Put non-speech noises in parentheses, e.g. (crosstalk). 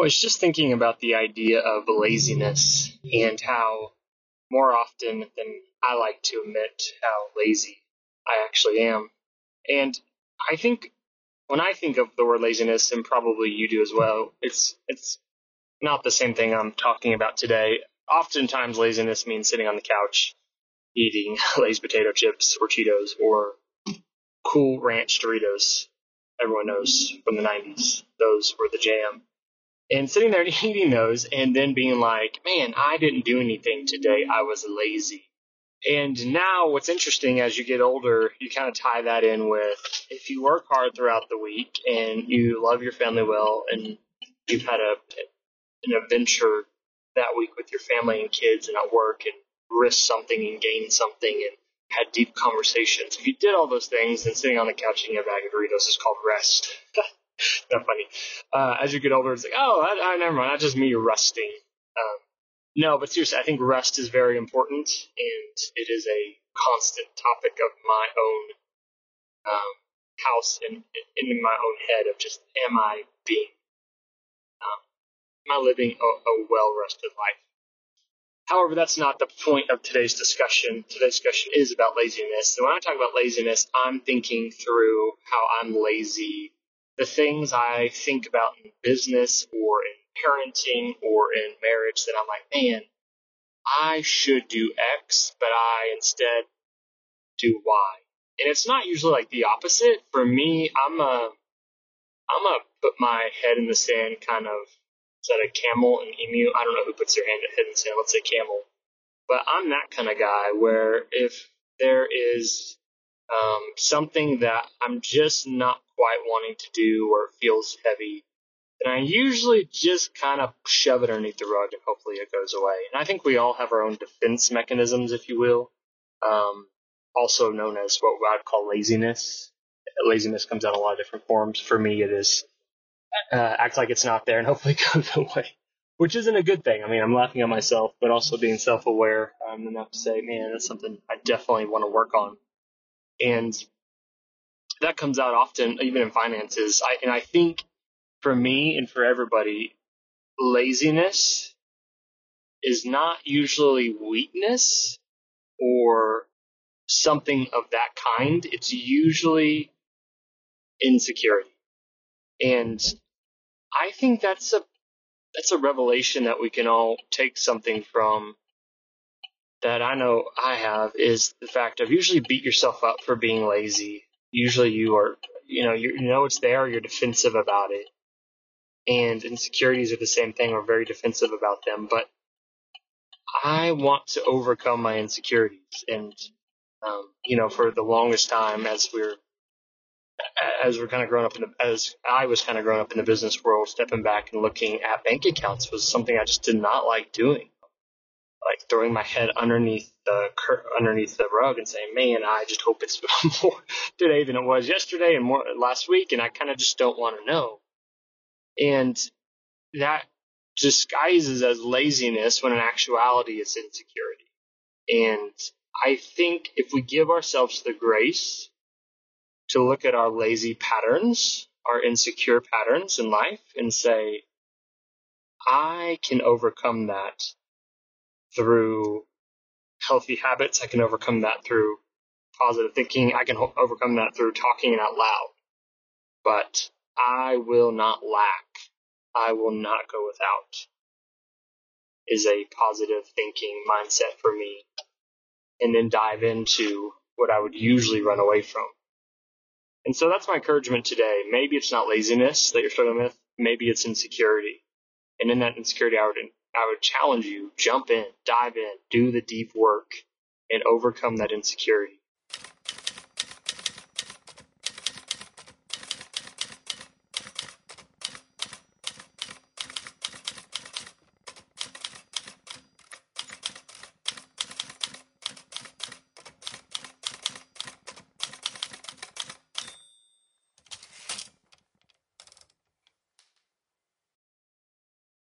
was just thinking about the idea of laziness and how more often than I like to admit how lazy I actually am. And I think when I think of the word laziness, and probably you do as well, it's it's not the same thing I'm talking about today. Oftentimes, laziness means sitting on the couch eating (laughs) Lay's potato chips or Cheetos or Cool Ranch Doritos. Everyone knows from the 90s. Those were the jam and sitting there (laughs) eating those and then being like, man, I didn't do anything today. I was lazy. And now what's interesting as you get older, you kind of tie that in with if you work hard throughout the week and you love your family well and you've had a an adventure that week with your family and kids and at work and risk something and gain something and had deep conversations. If you did all those things, then sitting on the couch eating a bag of Doritos is called rest. (laughs) (laughs) not funny. Uh, as you get older, it's like, oh, I, I, never mind. That's just me rusting. Um, no, but seriously, I think rest is very important, and it is a constant topic of my own um, house and in my own head of just, am I being, um, am I living a, a well rested life? However, that's not the point of today's discussion. Today's discussion is about laziness. And when I talk about laziness, I'm thinking through how I'm lazy the things I think about in business or in parenting or in marriage that I'm like, man, I should do X, but I instead do Y. And it's not usually like the opposite. For me, I'm a, I'm a put my head in the sand kind of, is that a camel and emu? I don't know who puts their hand, head in the sand. Let's say camel. But I'm that kind of guy where if there is um, something that I'm just not quite wanting to do or it feels heavy, then I usually just kind of shove it underneath the rug and hopefully it goes away. And I think we all have our own defense mechanisms, if you will, um, also known as what I'd call laziness. Laziness comes out in a lot of different forms. For me, it is uh, act like it's not there and hopefully (laughs) it goes away, which isn't a good thing. I mean, I'm laughing at myself, but also being self-aware um, enough to say, man, that's something I definitely want to work on. And that comes out often, even in finances. I, and I think for me and for everybody, laziness is not usually weakness or something of that kind. It's usually insecurity. And I think that's a that's a revelation that we can all take something from that I know I have is the fact of usually beat yourself up for being lazy usually you are, you know, you know it's there, you're defensive about it. And insecurities are the same thing, we're very defensive about them. But I want to overcome my insecurities. And, um, you know, for the longest time, as we're, as we're kind of growing up in the, as I was kind of growing up in the business world, stepping back and looking at bank accounts was something I just did not like doing like throwing my head underneath the underneath the rug and saying, "Man, I just hope it's (laughs) more today than it was yesterday and more last week," and I kind of just don't want to know. And that disguises as laziness when in actuality it's insecurity. And I think if we give ourselves the grace to look at our lazy patterns, our insecure patterns in life, and say, I can overcome that through healthy habits. I can overcome that through positive thinking. I can ho- overcome that through talking it out loud. But I will not lack. I will not go without is a positive thinking mindset for me. And then dive into what I would usually run away from. And so that's my encouragement today. Maybe it's not laziness that you're struggling with. Maybe it's insecurity. And in that insecurity, I would I would challenge you, jump in, dive in, do the deep work, and overcome that insecurity.